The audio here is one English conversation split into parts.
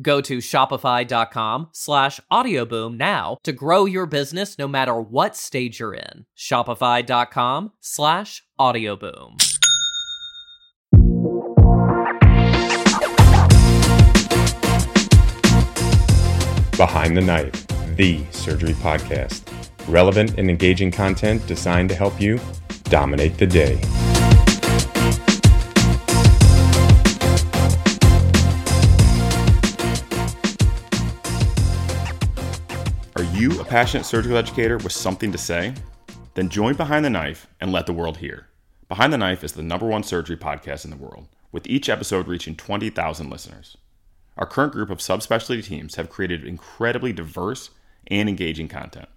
Go to shopify.com slash audioboom now to grow your business no matter what stage you're in. Shopify.com slash audioboom. Behind the Knife, the surgery podcast. Relevant and engaging content designed to help you dominate the day. You a passionate surgical educator with something to say? Then join Behind the Knife and let the world hear. Behind the Knife is the number one surgery podcast in the world, with each episode reaching 20,000 listeners. Our current group of subspecialty teams have created incredibly diverse and engaging content,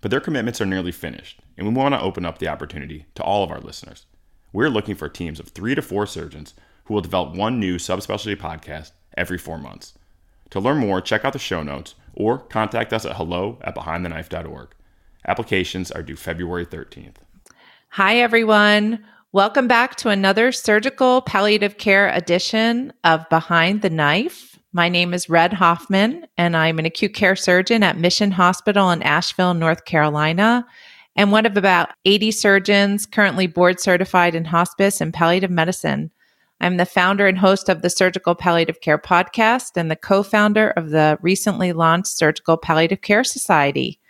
but their commitments are nearly finished, and we want to open up the opportunity to all of our listeners. We're looking for teams of three to four surgeons who will develop one new subspecialty podcast every four months. To learn more, check out the show notes or contact us at hello at behindtheknife.org. Applications are due February 13th. Hi, everyone. Welcome back to another surgical palliative care edition of Behind the Knife. My name is Red Hoffman, and I'm an acute care surgeon at Mission Hospital in Asheville, North Carolina, and one of about 80 surgeons currently board certified in hospice and palliative medicine. I'm the founder and host of the Surgical Palliative Care podcast and the co founder of the recently launched Surgical Palliative Care Society.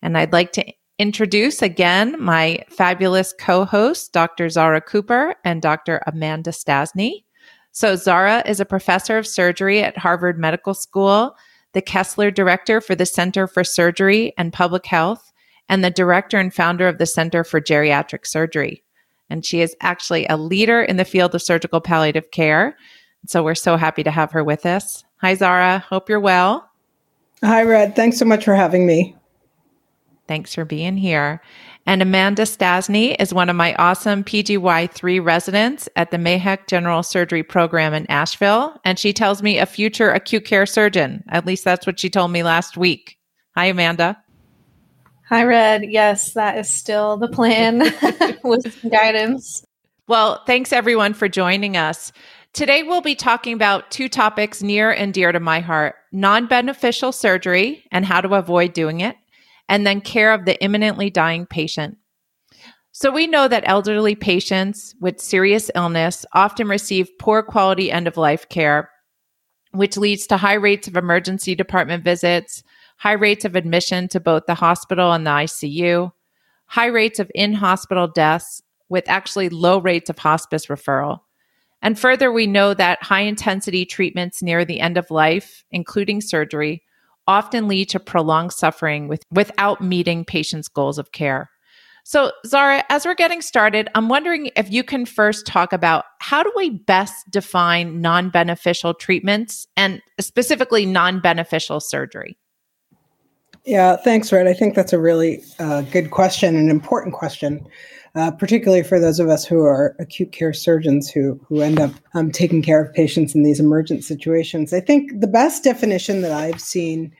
And I'd like to introduce again my fabulous co hosts, Dr. Zara Cooper and Dr. Amanda Stasny. So, Zara is a professor of surgery at Harvard Medical School, the Kessler Director for the Center for Surgery and Public Health, and the director and founder of the Center for Geriatric Surgery and she is actually a leader in the field of surgical palliative care. So we're so happy to have her with us. Hi, Zara. Hope you're well. Hi, Red. Thanks so much for having me. Thanks for being here. And Amanda Stasny is one of my awesome PGY3 residents at the MAHEC General Surgery Program in Asheville. And she tells me a future acute care surgeon. At least that's what she told me last week. Hi, Amanda. Hi, Red. Yes, that is still the plan with some guidance. Well, thanks everyone for joining us. Today, we'll be talking about two topics near and dear to my heart non beneficial surgery and how to avoid doing it, and then care of the imminently dying patient. So, we know that elderly patients with serious illness often receive poor quality end of life care, which leads to high rates of emergency department visits, high rates of admission to both the hospital and the ICU, high rates of in hospital deaths, with actually low rates of hospice referral. And further, we know that high intensity treatments near the end of life, including surgery, often lead to prolonged suffering with, without meeting patients' goals of care. So, Zara, as we're getting started, I'm wondering if you can first talk about how do we best define non beneficial treatments and specifically non beneficial surgery? Yeah, thanks, Red. I think that's a really uh, good question, an important question, uh, particularly for those of us who are acute care surgeons who who end up um, taking care of patients in these emergent situations. I think the best definition that I've seen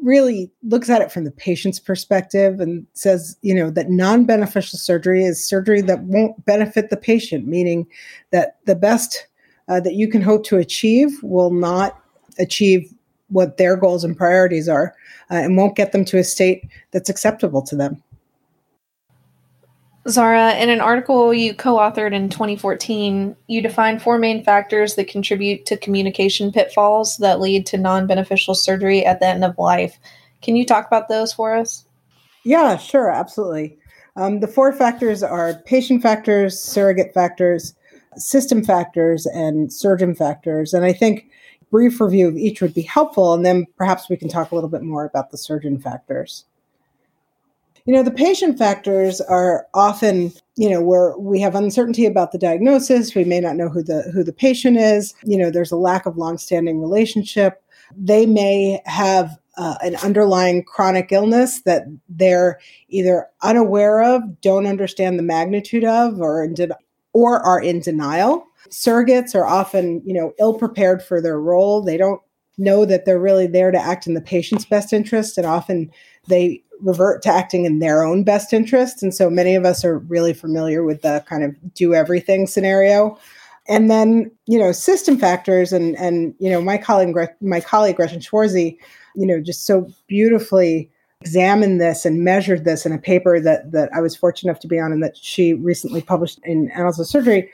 really looks at it from the patient's perspective and says, you know, that non beneficial surgery is surgery that won't benefit the patient, meaning that the best uh, that you can hope to achieve will not achieve what their goals and priorities are uh, and won't get them to a state that's acceptable to them. Zara, in an article you co authored in 2014, you define four main factors that contribute to communication pitfalls that lead to non beneficial surgery at the end of life. Can you talk about those for us? Yeah, sure, absolutely. Um, the four factors are patient factors, surrogate factors, system factors, and surgeon factors. And I think brief review of each would be helpful, and then perhaps we can talk a little bit more about the surgeon factors. You know, the patient factors are often, you know, where we have uncertainty about the diagnosis, we may not know who the who the patient is, you know, there's a lack of longstanding relationship. They may have uh, an underlying chronic illness that they're either unaware of, don't understand the magnitude of, or in de- or are in denial. Surrogates are often, you know, ill prepared for their role. They don't know that they're really there to act in the patient's best interest, and often they revert to acting in their own best interest. And so many of us are really familiar with the kind of do everything scenario. And then, you know, system factors and and you know, my colleague my colleague Gretchen Schwarze, you know, just so beautifully examined this and measured this in a paper that that I was fortunate enough to be on and that she recently published in Annals of Surgery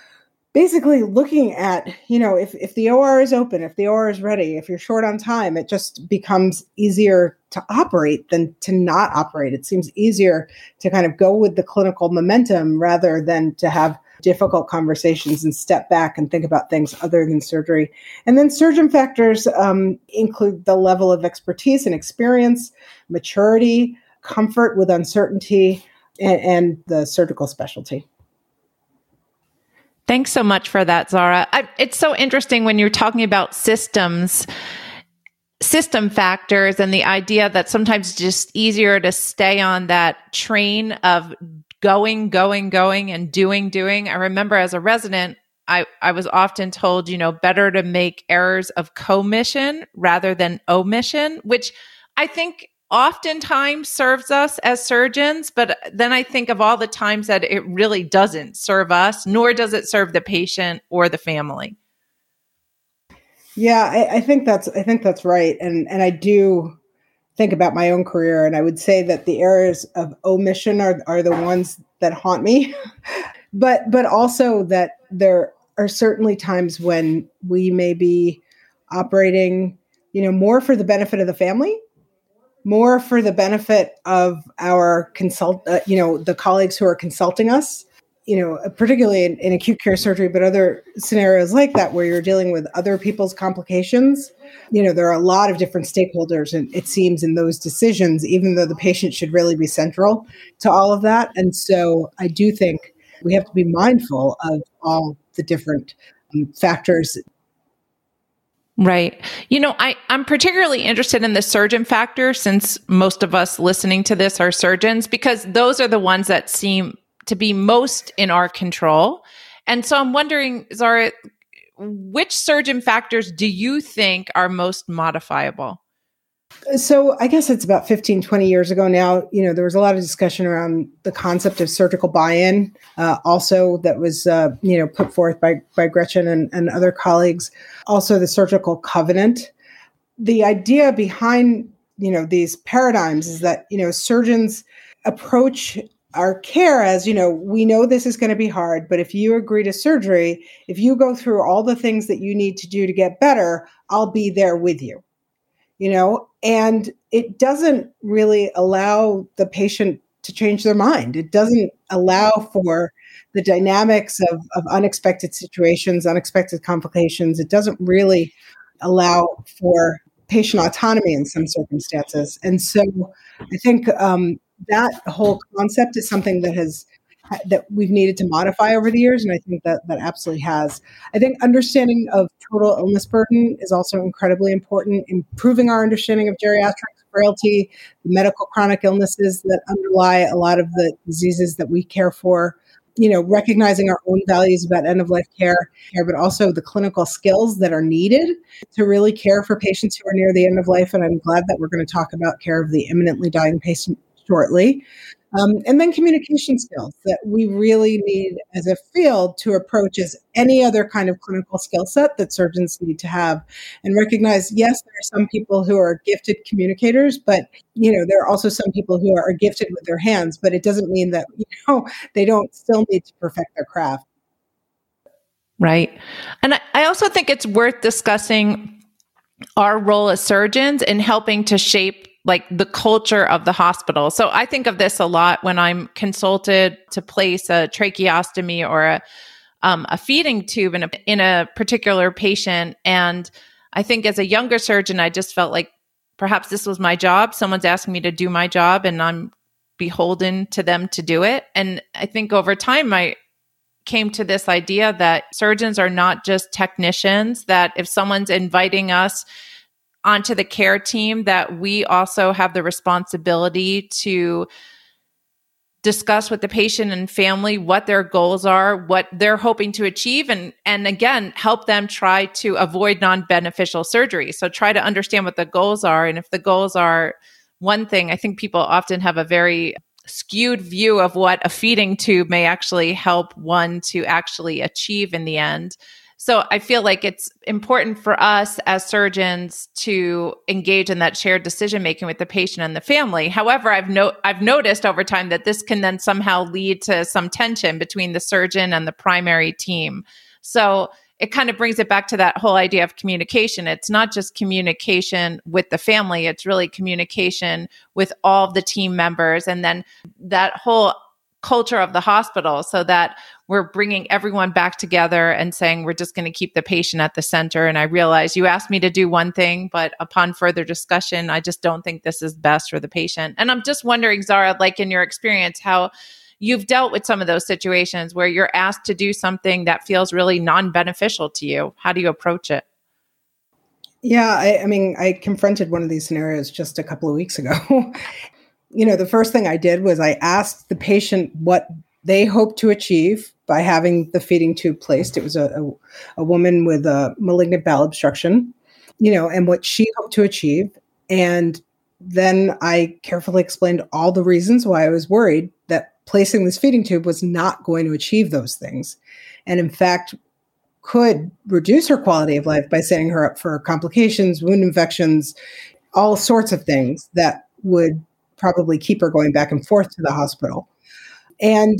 basically looking at you know if, if the or is open if the or is ready if you're short on time it just becomes easier to operate than to not operate. It seems easier to kind of go with the clinical momentum rather than to have difficult conversations and step back and think about things other than surgery. And then surgeon factors um, include the level of expertise and experience maturity comfort with uncertainty and, and the surgical specialty Thanks so much for that, Zara. I, it's so interesting when you're talking about systems, system factors, and the idea that sometimes it's just easier to stay on that train of going, going, going, and doing, doing. I remember as a resident, I, I was often told, you know, better to make errors of commission rather than omission, which I think oftentimes serves us as surgeons, but then I think of all the times that it really doesn't serve us, nor does it serve the patient or the family. Yeah, I, I think that's I think that's right, and and I do think about my own career, and I would say that the errors of omission are are the ones that haunt me, but but also that there are certainly times when we may be operating, you know, more for the benefit of the family more for the benefit of our consult, uh, you know, the colleagues who are consulting us, you know, particularly in, in, acute care surgery, but other scenarios like that where you're dealing with other people's complications. You know, there are a lot of different stakeholders, and it seems in those decisions, even though the patient should really be central to all of that. And so I do think we have to be mindful of all the different um, factors Right. You know, I, I'm particularly interested in the surgeon factor since most of us listening to this are surgeons because those are the ones that seem to be most in our control. And so I'm wondering, Zara, which surgeon factors do you think are most modifiable? So I guess it's about 15, 20 years ago now. You know, there was a lot of discussion around the concept of surgical buy-in, uh, also that was, uh, you know, put forth by, by Gretchen and, and other colleagues. Also the surgical covenant. The idea behind, you know, these paradigms is that, you know, surgeons approach our care as, you know, we know this is going to be hard, but if you agree to surgery, if you go through all the things that you need to do to get better, I'll be there with you you know, and it doesn't really allow the patient to change their mind. It doesn't allow for the dynamics of, of unexpected situations, unexpected complications. It doesn't really allow for patient autonomy in some circumstances. And so I think um, that whole concept is something that has that we've needed to modify over the years, and I think that that absolutely has. I think understanding of total illness burden is also incredibly important. Improving our understanding of geriatric frailty, the medical chronic illnesses that underlie a lot of the diseases that we care for, you know, recognizing our own values about end of life care, but also the clinical skills that are needed to really care for patients who are near the end of life. And I'm glad that we're going to talk about care of the imminently dying patient shortly. Um, and then communication skills that we really need as a field to approach as any other kind of clinical skill set that surgeons need to have. And recognize yes there are some people who are gifted communicators but you know there are also some people who are gifted with their hands but it doesn't mean that you know they don't still need to perfect their craft. Right. And i also think it's worth discussing our role as surgeons in helping to shape like the culture of the hospital. So I think of this a lot when I'm consulted to place a tracheostomy or a um, a feeding tube in a in a particular patient, and I think as a younger surgeon, I just felt like perhaps this was my job. Someone's asking me to do my job, and I'm beholden to them to do it. And I think over time, I came to this idea that surgeons are not just technicians. That if someone's inviting us onto the care team that we also have the responsibility to discuss with the patient and family what their goals are what they're hoping to achieve and and again help them try to avoid non-beneficial surgery. So try to understand what the goals are and if the goals are one thing i think people often have a very skewed view of what a feeding tube may actually help one to actually achieve in the end so I feel like it's important for us as surgeons to engage in that shared decision making with the patient and the family. However, I've no I've noticed over time that this can then somehow lead to some tension between the surgeon and the primary team. So it kind of brings it back to that whole idea of communication. It's not just communication with the family, it's really communication with all the team members. And then that whole culture of the hospital so that we're bringing everyone back together and saying we're just going to keep the patient at the center. And i realize you asked me to do one thing but upon further discussion i just don't think this is best for the patient. And i'm just wondering zara like in your experience how you've dealt with some of those situations where you're asked to do something that feels really non-beneficial to you. How do you approach it? Yeah, I, I, mean, I confronted one of these scenarios just a couple of weeks ago. you know, the first thing I did was I asked the patient what they hoped to achieve by having the feeding tube placed. It was a, a, a woman with a malignant bowel obstruction, you know, and what she hoped to achieve. And then I carefully explained all the reasons why I was worried that placing this feeding tube was not going to achieve those things. And in fact, could reduce her quality of life by setting her up for complications, wound infections, all sorts of things that would probably keep her going back and forth to the hospital. And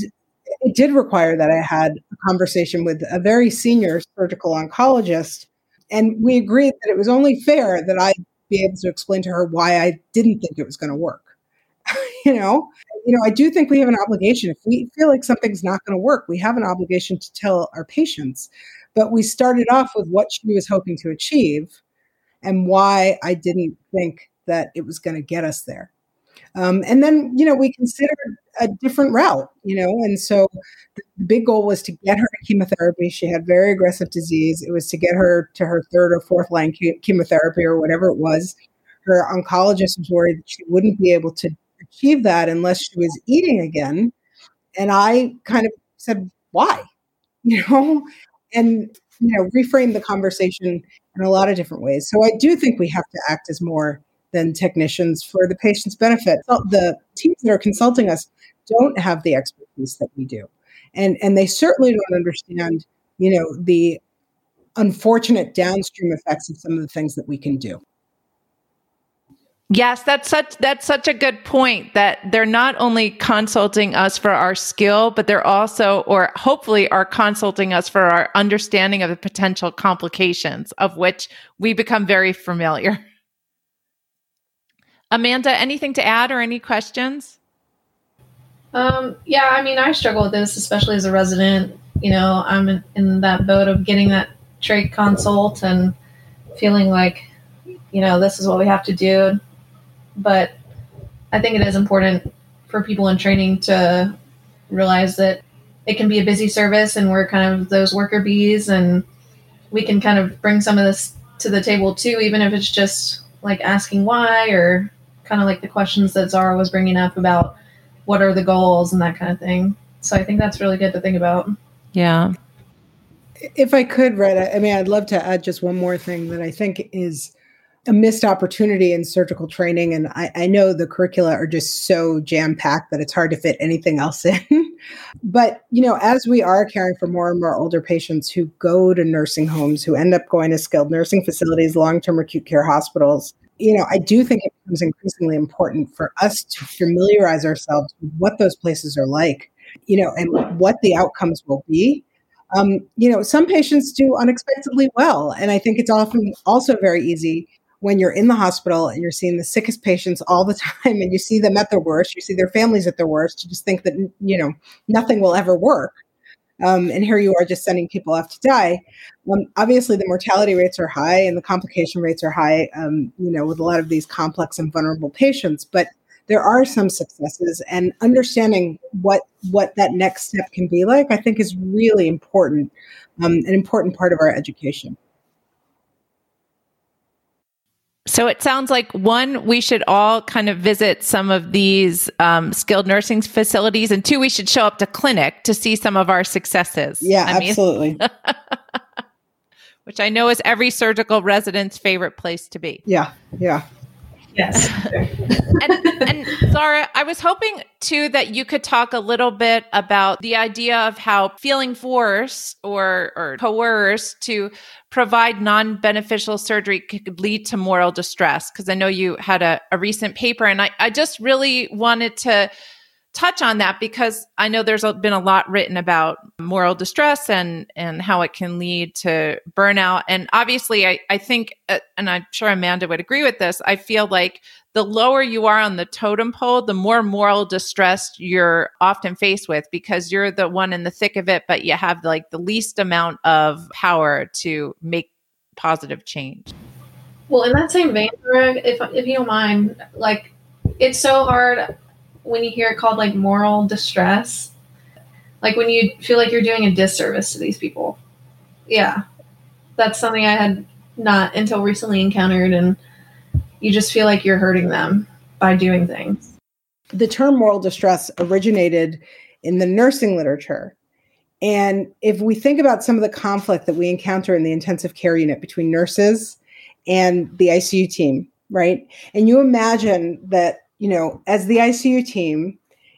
it did require that I had a conversation with a very senior surgical oncologist. And we agreed that it was only fair that I be able to explain to her why I didn't think it was going to work. you know, you know, I do think we have an obligation. If we feel like something's not going to work, we have an obligation to tell our patients. But we started off with what she was hoping to achieve and why I didn't think that it was going to get us there. Um, and then, you know, we considered a different route, you know, and so the big goal was to get her to chemotherapy. She had very aggressive disease. It was to get her to her third or fourth line chemotherapy or whatever it was. Her oncologist was worried that she wouldn't be able to achieve that unless she was eating again. And I kind of said, why? You know, and you know, reframe the conversation in a lot of different ways. So I do think we have to act as more than technicians for the patient's benefit. The teams that are consulting us don't have the expertise that we do. And, and they certainly don't understand, you know, the unfortunate downstream effects of some of the things that we can do. Yes, that's such that's such a good point that they're not only consulting us for our skill, but they're also or hopefully are consulting us for our understanding of the potential complications of which we become very familiar. Amanda, anything to add or any questions? Um, yeah, I mean, I struggle with this, especially as a resident. You know, I'm in, in that boat of getting that trach consult and feeling like, you know, this is what we have to do. But I think it is important for people in training to realize that it can be a busy service and we're kind of those worker bees and we can kind of bring some of this to the table too, even if it's just like asking why or kind of like the questions that Zara was bringing up about what are the goals and that kind of thing. So I think that's really good to think about. Yeah. If I could, Red, I mean, I'd love to add just one more thing that I think is a missed opportunity in surgical training. And I, I know the curricula are just so jam packed that it's hard to fit anything else in. but, you know, as we are caring for more and more older patients who go to nursing homes, who end up going to skilled nursing facilities, long term acute care hospitals, you know, I do think it becomes increasingly important for us to familiarize ourselves with what those places are like, you know, and what the outcomes will be. Um, you know, some patients do unexpectedly well. And I think it's often also very easy when you're in the hospital and you're seeing the sickest patients all the time and you see them at their worst, you see their families at their worst, you just think that, you know, nothing will ever work. Um, and here you are just sending people off to die. Um, obviously, the mortality rates are high and the complication rates are high, um, you know, with a lot of these complex and vulnerable patients. But there are some successes, and understanding what what that next step can be like, I think, is really important, um, an important part of our education. So it sounds like one, we should all kind of visit some of these um, skilled nursing facilities, and two, we should show up to clinic to see some of our successes. Yeah, I absolutely. Mean, which I know is every surgical resident's favorite place to be. Yeah, yeah. Yes. and, and Zara, I was hoping too that you could talk a little bit about the idea of how feeling forced or, or coerced to provide non beneficial surgery could lead to moral distress. Because I know you had a, a recent paper, and I, I just really wanted to touch on that because I know there's been a lot written about moral distress and and how it can lead to burnout. And obviously, I I think, uh, and I'm sure Amanda would agree with this. I feel like the lower you are on the totem pole, the more moral distress you're often faced with because you're the one in the thick of it, but you have like the least amount of power to make positive change. Well, in that same vein, if if you don't mind, like it's so hard when you hear it called like moral distress, like when you feel like you're doing a disservice to these people. Yeah. That's something I had not until recently encountered and you just feel like you're hurting them by doing things. The term moral distress originated in the nursing literature. And if we think about some of the conflict that we encounter in the intensive care unit between nurses and the ICU team, right? And you imagine that you know, as the ICU team,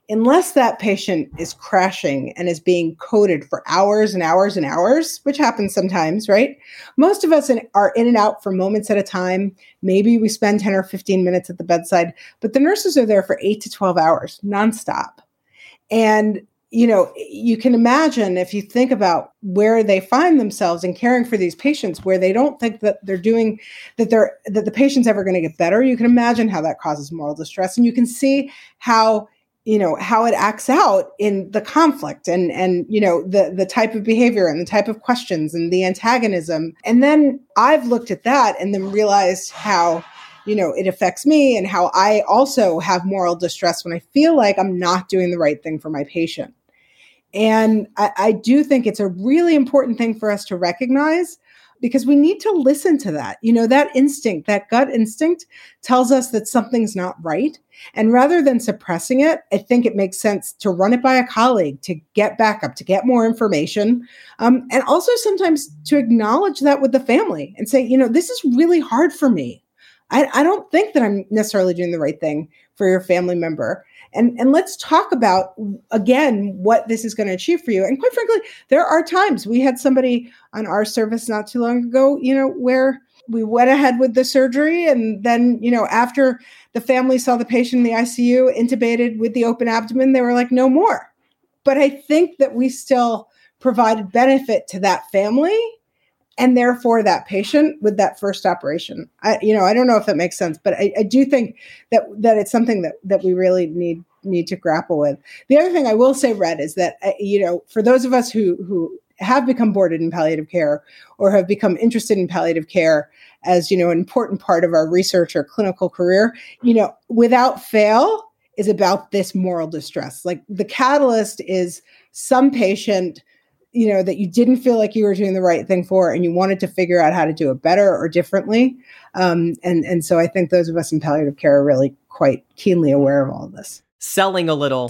unless that patient is crashing and is being coded for hours and hours and hours, which happens sometimes, right? Most of us in, are in and out for moments at a time. Maybe we spend 10 or 15 minutes at the bedside, but the nurses are there for eight to 12 hours nonstop. And you know, you can imagine if you think about where they find themselves in caring for these patients, where they don't think that they're doing that they're that the patient's ever going to get better. You can imagine how that causes moral distress, and you can see how you know how it acts out in the conflict and and you know the the type of behavior and the type of questions and the antagonism. And then I've looked at that and then realized how you know it affects me and how i also have moral distress when i feel like i'm not doing the right thing for my patient and I, I, do think it's a really important thing for us to recognize because we need to listen to that. You know, that instinct, that gut instinct tells us that something's not right. And rather than suppressing it, I think it makes sense to run it by a colleague, to get backup, to get more information. Um, and also sometimes to acknowledge that with the family and say, you know, this is really hard for me. I, I don't think that I'm necessarily doing the right thing for your family member. And and let's talk about again what this is going to achieve for you. And quite frankly there are times we had somebody on our service not too long ago you know where we went ahead with the surgery and then you know after the family saw the patient in the icu intubated with the open abdomen they were like no more. But i think that we still provided benefit to that family and therefore that patient with that first operation. I, you know, I don't know if that makes sense, but I, I, do think that that it's something that that we really need need to grapple with. The other thing I will say, Red, is that uh, you know, for those of us who who have become boarded in palliative care or have become interested in palliative care as you know an important part of our research or clinical career, you know, without fail is about this moral distress. Like the catalyst is some patient you know that you didn't feel like you were doing the right thing for and you wanted to figure out how to do it better or differently um, and and so i think those of us in palliative care are really quite keenly aware of all of this selling a little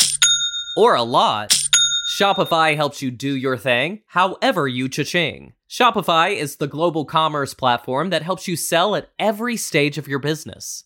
or a lot Shopify helps you do your thing, however you cha-ching. Shopify is the global commerce platform that helps you sell at every stage of your business.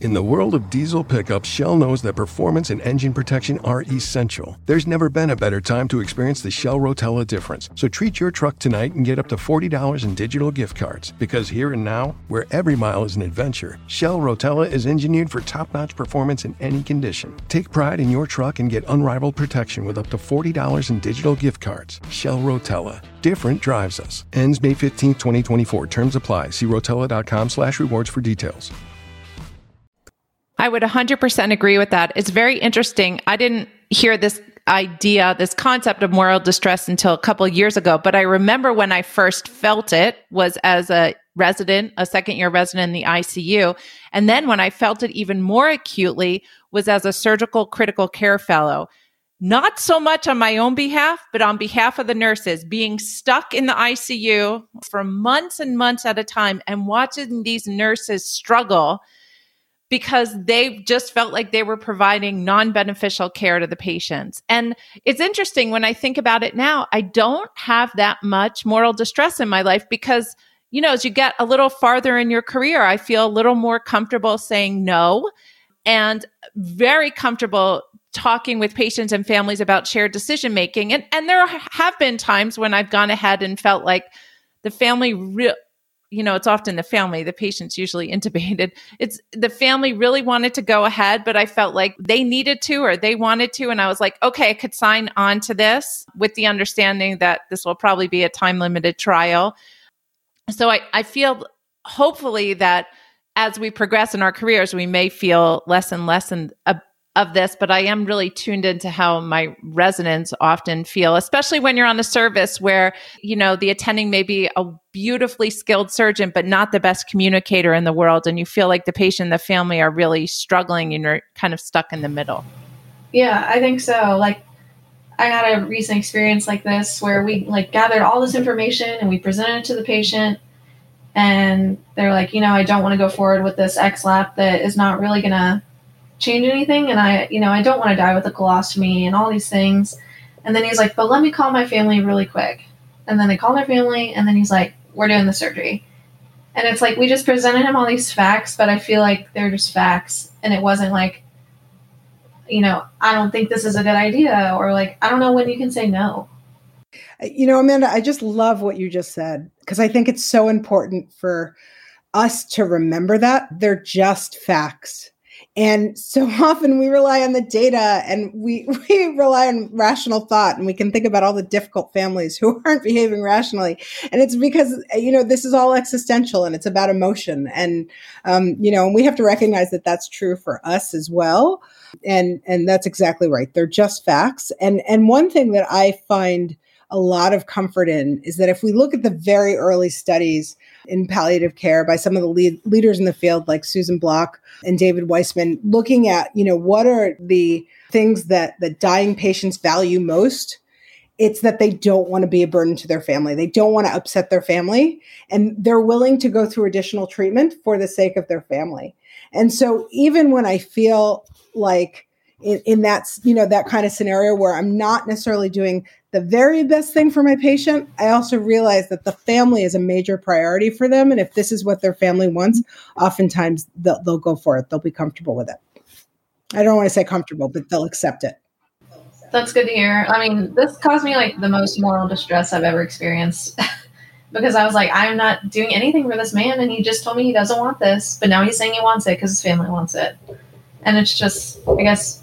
In the world of diesel pickups, Shell knows that performance and engine protection are essential. There's never been a better time to experience the Shell Rotella difference. So treat your truck tonight and get up to $40 in digital gift cards. Because here and now, where every mile is an adventure, Shell Rotella is engineered for top notch performance in any condition. Take pride in your truck and get unrivaled protection with up to $40 in digital gift cards. Shell Rotella. Different drives us. Ends May 15, 2024. Terms apply. See rotella.com slash rewards for details. I would 100% agree with that. It's very interesting. I didn't hear this idea, this concept of moral distress until a couple years ago, but I remember when I first felt it was as a resident, a second year resident in the ICU. And then when I felt it even more acutely was as a surgical critical care fellow. Not so much on my own behalf, but on behalf of the nurses being stuck in the ICU for months and months at a time and watching these nurses struggle because they just felt like they were providing non beneficial care to the patients. And it's interesting when I think about it now, I don't have that much moral distress in my life because, you know, as you get a little farther in your career, I feel a little more comfortable saying no and very comfortable talking with patients and families about shared decision making. And, and there have been times when I've gone ahead and felt like the family re- you know, it's often the family, the patient's usually intubated. It's the family really wanted to go ahead, but I felt like they needed to or they wanted to. And I was like, okay, I could sign on to this with the understanding that this will probably be a time limited trial. So I, I feel hopefully that as we progress in our careers, we may feel less and less in, uh, of this, but I am really tuned into how my residents often feel, especially when you're on a service where, you know, the attending may be a beautifully skilled surgeon, but not the best communicator in the world. And you feel like the patient and the family are really struggling and you're kind of stuck in the middle. Yeah, I think so. Like, I had a recent experience like this where we like gathered all this information and we presented it to the patient and they're like, you know, I don't want to go forward with this XLAP that is not really going to change anything and I, you know, I don't want to die with a colostomy and all these things. And then he's like, but let me call my family really quick. And then they call their family and then he's like, we're doing the surgery. And it's like we just presented him all these facts, but I feel like they're just facts. And it wasn't like, you know, I don't think this is a good idea or like, I don't know when you can say no. You know, Amanda, I just love what you just said because I think it's so important for us to remember that they're just facts and so often we rely on the data and we, we rely on rational thought and we can think about all the difficult families who aren't behaving rationally. And it's because, you know, this is all existential and it's about emotion. And, um, you know, and we have to recognize that that's true for us as well. And, and that's exactly right. They're just facts. And, and one thing that I find a lot of comfort in is that if we look at the very early studies in palliative care by some of the lead, leaders in the field like Susan Block and David Weissman looking at, you know, what are the things that that dying patients value most? It's that they don't want to be a burden to their family. They don't want to upset their family and they're willing to go through additional treatment for the sake of their family. And so even when I feel like in, in that you know that kind of scenario where I'm not necessarily doing the very best thing for my patient, I also realize that the family is a major priority for them, and if this is what their family wants, oftentimes they'll, they'll go for it. They'll be comfortable with it. I don't want to say comfortable, but they'll accept it. That's good to hear. I mean, this caused me like the most moral distress I've ever experienced. because I was like, I'm not doing anything for this man, and he just told me he doesn't want this, but now he's saying he wants it because his family wants it, and it's just, I guess,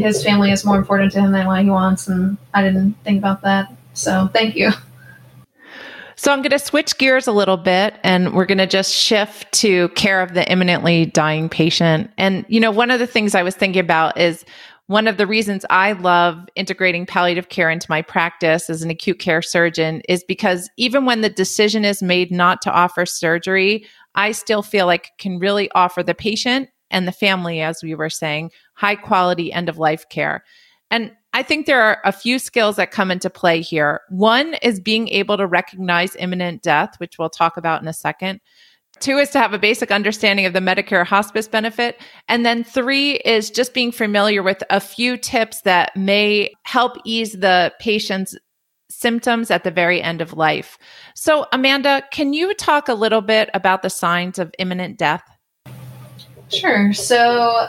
his family is more important to him than what he wants, and I didn't think about that. So thank you. So I'm going to switch gears a little bit and we're going to just shift to care of the imminently dying patient. And, you know, one of the things I was thinking about is one of the reasons I love integrating palliative care into my practice as an acute care surgeon is because even when the decision is made not to offer surgery, I still feel like can really offer the patient and the family, as we were saying, high quality end of life care. And I think there are a few skills that come into play here. One is being able to recognize imminent death, which we'll talk about in a second. Two is to have a basic understanding of the Medicare hospice benefit. And then three is just being familiar with a few tips that may help ease the patient's symptoms at the very end of life. So, Amanda, can you talk a little bit about the signs of imminent death? Sure. So,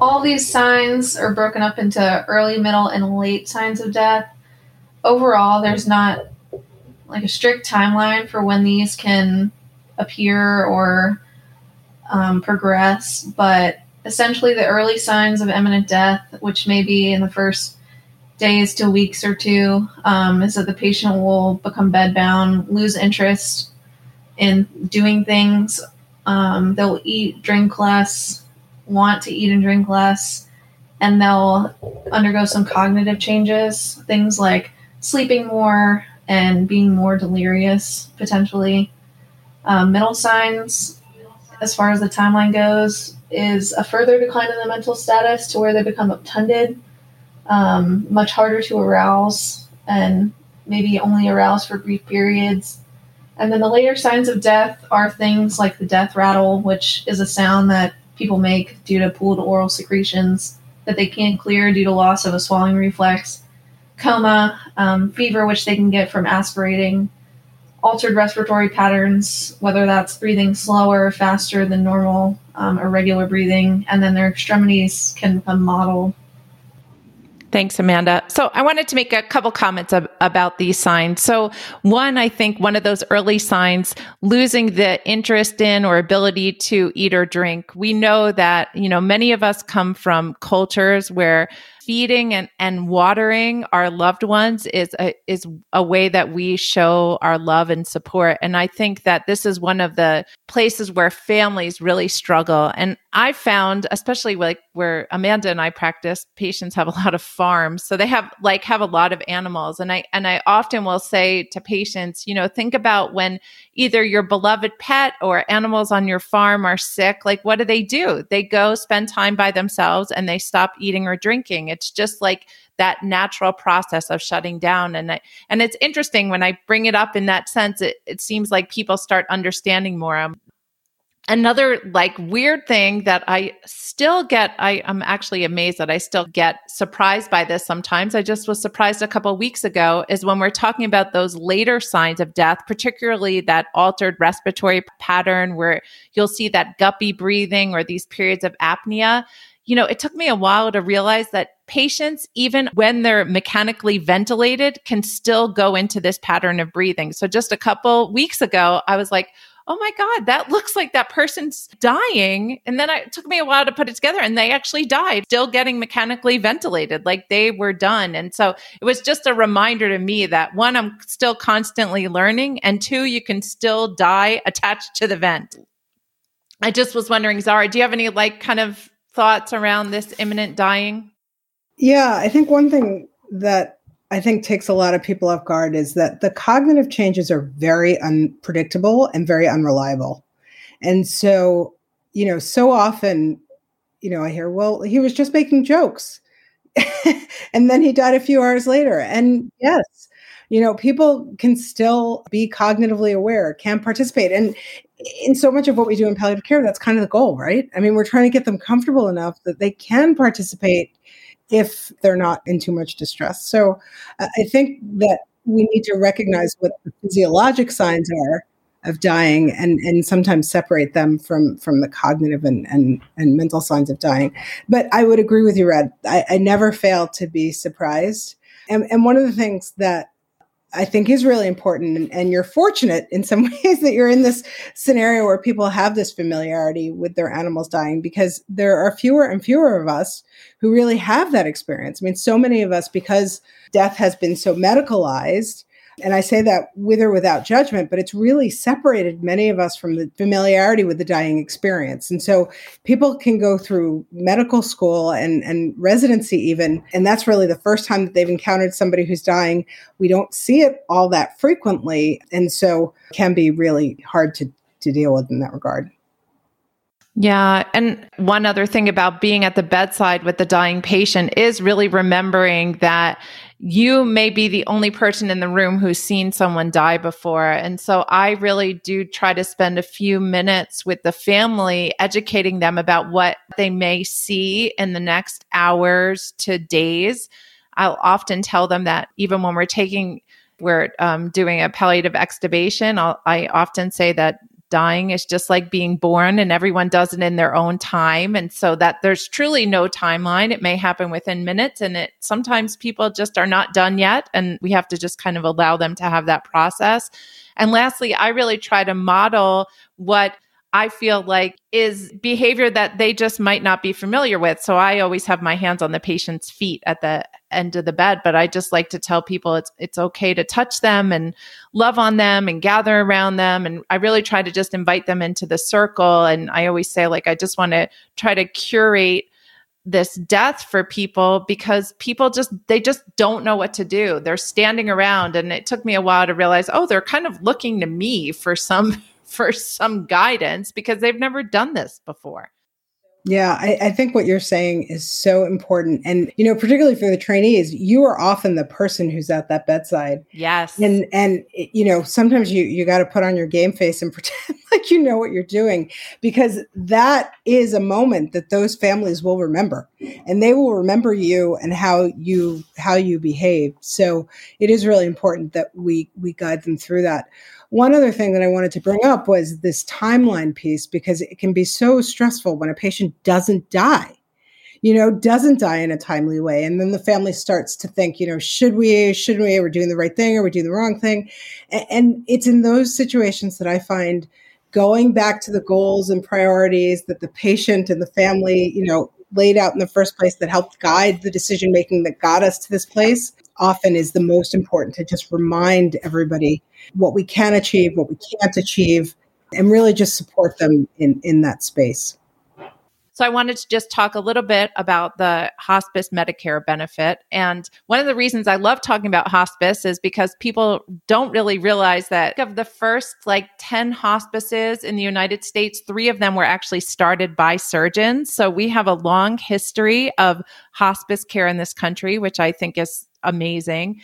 all these signs are broken up into early, middle, and late signs of death. Overall, there's not like a strict timeline for when these can appear or um, progress, but essentially the early signs of imminent death, which may be in the first days to weeks or two, um, is that the patient will become bedbound, lose interest in doing things. Um, they'll eat, drink less, want to eat and drink less, and they'll undergo some cognitive changes, things like sleeping more and being more delirious potentially. Um, middle signs, as far as the timeline goes, is a further decline in the mental status to where they become obtunded, um, much harder to arouse, and maybe only arouse for brief periods. And then the later signs of death are things like the death rattle, which is a sound that people make due to pooled oral secretions that they can't clear due to loss of a swallowing reflex, coma, um, fever, which they can get from aspirating, altered respiratory patterns, whether that's breathing slower, faster than normal, um, irregular breathing, and then their extremities can become mottled. Thanks, Amanda. So I wanted to make a couple comments ab- about these signs. So one, I think one of those early signs, losing the interest in or ability to eat or drink. We know that, you know, many of us come from cultures where feeding and, and watering our loved ones is a, is a way that we show our love and support. And I think that this is one of the places where families really struggle. And I found, especially like where Amanda and I practice, patients have a lot of farms. So they have like have a lot of animals. And I and I often will say to patients, you know, think about when either your beloved pet or animals on your farm are sick, like what do they do? They go spend time by themselves and they stop eating or drinking. It's just like that natural process of shutting down. And I, and it's interesting when I bring it up in that sense, it, it seems like people start understanding more. Um, another like weird thing that I still get, I, am actually amazed that I still get surprised by this sometimes. I just was surprised a couple weeks ago is when we're talking about those later signs of death, particularly that altered respiratory pattern where you'll see that guppy breathing or these periods of apnea. You know, it took me a while to realize that patients, even when they're mechanically ventilated, can still go into this pattern of breathing. So just a couple weeks ago, I was like, oh my God, that looks like that person's dying. And then it took me a while to put it together and they actually died, still getting mechanically ventilated, like they were done. And so it was just a reminder to me that one, I'm still constantly learning, and two, you can still die attached to the vent. I just was wondering, Zara, do you have any like kind of thoughts around this imminent dying? Yeah, I think one thing that I think takes a lot of people off guard is that the cognitive changes are very unpredictable and very unreliable. And so, you know, so often, you know, I hear, well, he was just making jokes. and then he died a few hours later. And yes, you know, people can still be cognitively aware, can participate. And in so much of what we do in palliative care, that's kind of the goal, right? I mean, we're trying to get them comfortable enough that they can participate if they're not in too much distress. So uh, I think that we need to recognize what the physiologic signs are of dying and and sometimes separate them from from the cognitive and and, and mental signs of dying. But i would agree with you red i, I never fail to be surprised. And, and one of the things that I think is really important. And, you're fortunate in some ways that you're in this scenario where people have this familiarity with their animals dying because there are fewer and fewer of us who really have that experience. I mean, so many of us, because death has been so medicalized, and I say that with or without judgment, but it's really separated many of us from the familiarity with the dying experience. And so people can go through medical school and, and residency, even, and that's really the first time that they've encountered somebody who's dying. We don't see it all that frequently. And so can be really hard to, to deal with in that regard. Yeah. And one other thing about being at the bedside with the dying patient is really remembering that you may be the only person in the room who's seen someone die before. And so I really do try to spend a few minutes with the family, educating them about what they may see in the next hours to days. I'll often tell them that even when we're taking we're um, doing a palliative extubation, I'll, I often say that dying. Is just like being born and everyone does it in their own time. And so that there's truly no timeline. It may happen within minutes and it sometimes people just are not done yet and we have to just kind of allow them to have that process. And lastly i really try to model what I feel like is behavior that they just might not be familiar with. So I always have my hands on the patient's feet at the end of the bed, but I just like to tell people it's it's okay to touch them and love on them and gather around them and I really try to just invite them into the circle and I always say like I just want to try to curate this death for people because people just they just don't know what to do. They're standing around and it took me a while to realize oh they're kind of looking to me for some for some guidance because they've never done this before. Yeah, I, I, think what you're saying is so important. And, you know, particularly for the trainees, you are often the person who's at that bedside. Yes. And, and, you know, sometimes you, you got to put on your game face and pretend like you know what you're doing because that is a moment that those families will remember and they will remember you and how you, how you behaved. So it is really important that we, we guide them through that. One other thing that I wanted to bring up was this timeline piece because it can be so stressful when a patient doesn't die you know, doesn't die in a timely way. And then the family starts to think, you know, should we, shouldn't we, we're doing the right thing? or we're doing the wrong thing? And, and it's in those situations that I find going back to the goals and priorities that the patient and the family, you know, laid out in the first place that helped guide the decision making that got us to this place often is the most important to just remind everybody what we can achieve, what we can't achieve, and really just support them in, in that space. So I wanted to just talk a little bit about the hospice Medicare benefit. And one of the reasons I love talking about hospice is because people don't really realize that of the first like 10 hospices in the United States, three of them were actually started by surgeons. So we have a long history of hospice care in this country, which I think is amazing.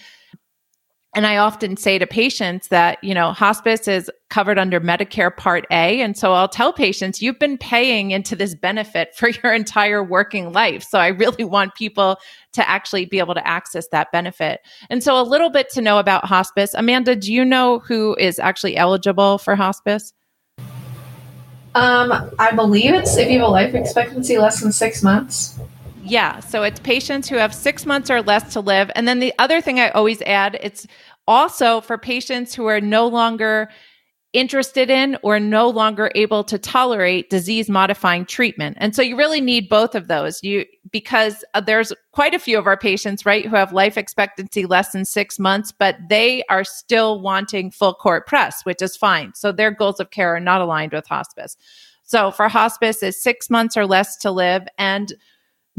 And I often say to patients that, you know, hospice is covered under Medicare Part A. And so I'll tell patients, you've been paying into this benefit for your entire working life. So I really want people to actually be able to access that benefit. And so a little bit to know about hospice. Amanda, do you know who is actually eligible for hospice? Um, I believe it's if you have a life expectancy less than six months. Yeah. So it's patients who have six months or less to live. And then the other thing I always add, it's also for patients who are no longer interested in or no longer able to tolerate disease modifying treatment. And so you really need both of those. You because uh, there's quite a few of our patients, right, who have life expectancy less than 6 months, but they are still wanting full court press, which is fine. So their goals of care are not aligned with hospice. So for hospice is 6 months or less to live and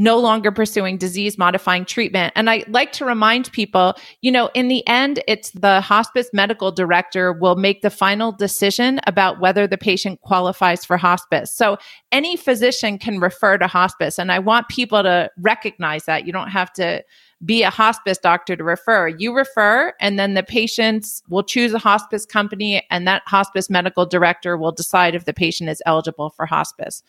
no longer pursuing disease modifying treatment. And I like to remind people, you know, in the end, it's the hospice medical director will make the final decision about whether the patient qualifies for hospice. So any physician can refer to hospice. And I want people to recognize that. You don't have to be a hospice doctor to refer. You refer, and then the patients will choose a hospice company, and that hospice medical director will decide if the patient is eligible for hospice.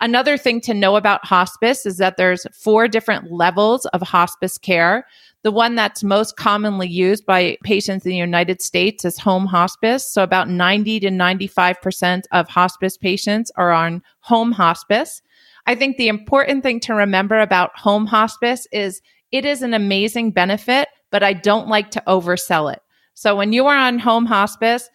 Another thing to know about hospice is that there's four different levels of hospice care. The one that's most commonly used by patients in the United States is home hospice. So about 90 to 95% of hospice patients are on home hospice. I think the important thing to remember about home hospice is it is an amazing benefit, but I don't like to oversell it. So when you are on home hospice,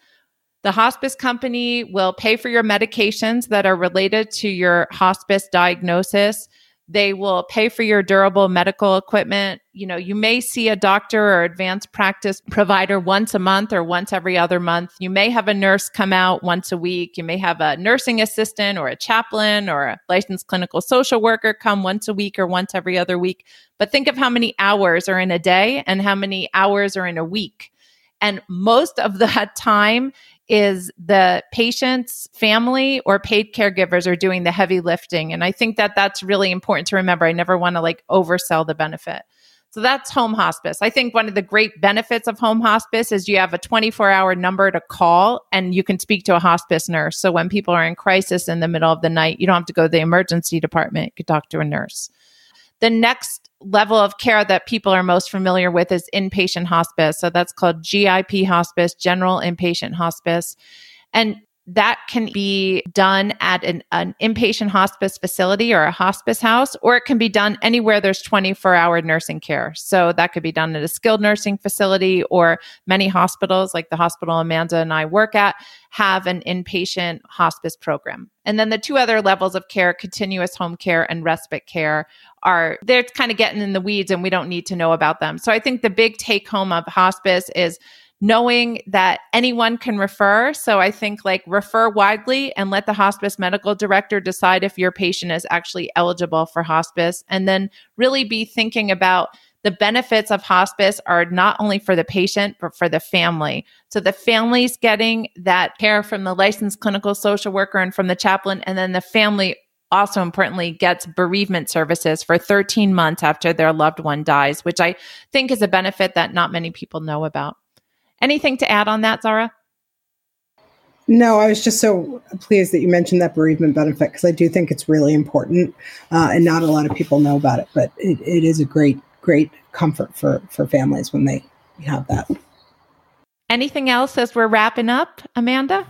the hospice company will pay for your medications that are related to your hospice diagnosis. They will pay for your durable medical equipment. You know, you may see a doctor or advanced practice provider once a month or once every other month. You may have a nurse come out once a week. You may have a nursing assistant or a chaplain or a licensed clinical social worker come once a week or once every other week. But think of how many hours are in a day and how many hours are in a week. And most of that time is the patient's family or paid caregivers are doing the heavy lifting. And I think that that's really important to remember. I never want to like oversell the benefit. So that's home hospice. I think one of the great benefits of home hospice is you have a 24 hour number to call and you can speak to a hospice nurse. So when people are in crisis in the middle of the night, you don't have to go to the emergency department. You could talk to a nurse. The next level of care that people are most familiar with is inpatient hospice. So that's called GIP hospice, general inpatient hospice. And that can be done at an, an, inpatient hospice facility or a hospice house, or it can be done anywhere there's 24 hour nursing care. So that could be done at a skilled nursing facility, or many hospitals, like the hospital Amanda and I work at, have an inpatient hospice program. And then the two other levels of care, continuous home care and respite care, are they're kind of getting in the weeds and we don't need to know about them. So I think the big take home of hospice is knowing that anyone can refer. So I think like refer widely and let the hospice medical director decide if your patient is actually eligible for hospice. And then really be thinking about the benefits of hospice are not only for the patient, but for the family. So the family's getting that care from the licensed clinical social worker and from the chaplain. And then the family also importantly gets bereavement services for 13 months after their loved one dies, which I think is a benefit that not many people know about. Anything to add on that, Zara? No, I was just so pleased that you mentioned that bereavement benefit because I do think it's really important, uh, and not a lot of people know about it. But it, it is a great, great comfort for for families when they have that. Anything else as we're wrapping up, Amanda?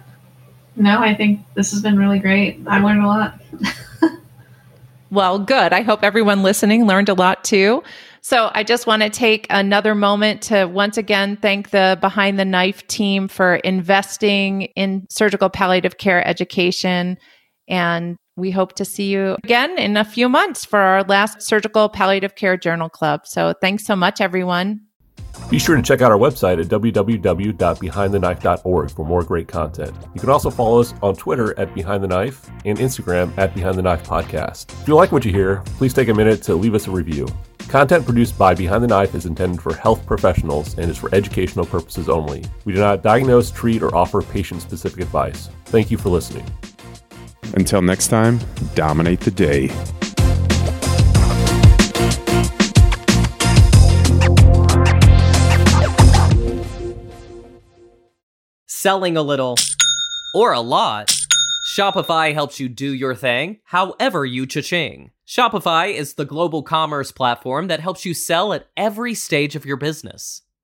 No, I think this has been really great. I learned a lot. well, good. I hope everyone listening learned a lot too. So I just want to take another moment to once again thank the Behind the Knife team for investing in surgical palliative care education. And we hope to see you again in a few months for our last Surgical Palliative Care Journal Club. So thanks so much, everyone. Be sure to check out our website at www.behindtheknife.org for more great content. You can also follow us on Twitter at Behind the Knife and Instagram at Behind the Knife Podcast. If you like what you hear, please take a minute to leave us a review. Content produced by Behind the Knife is intended for health professionals and is for educational purposes only. We do not diagnose, treat, or offer patient specific advice. Thank you for listening. Until next time, dominate the day. Selling a little or a lot. Shopify helps you do your thing, however you cha-ching. Shopify is the global commerce platform that helps you sell at every stage of your business.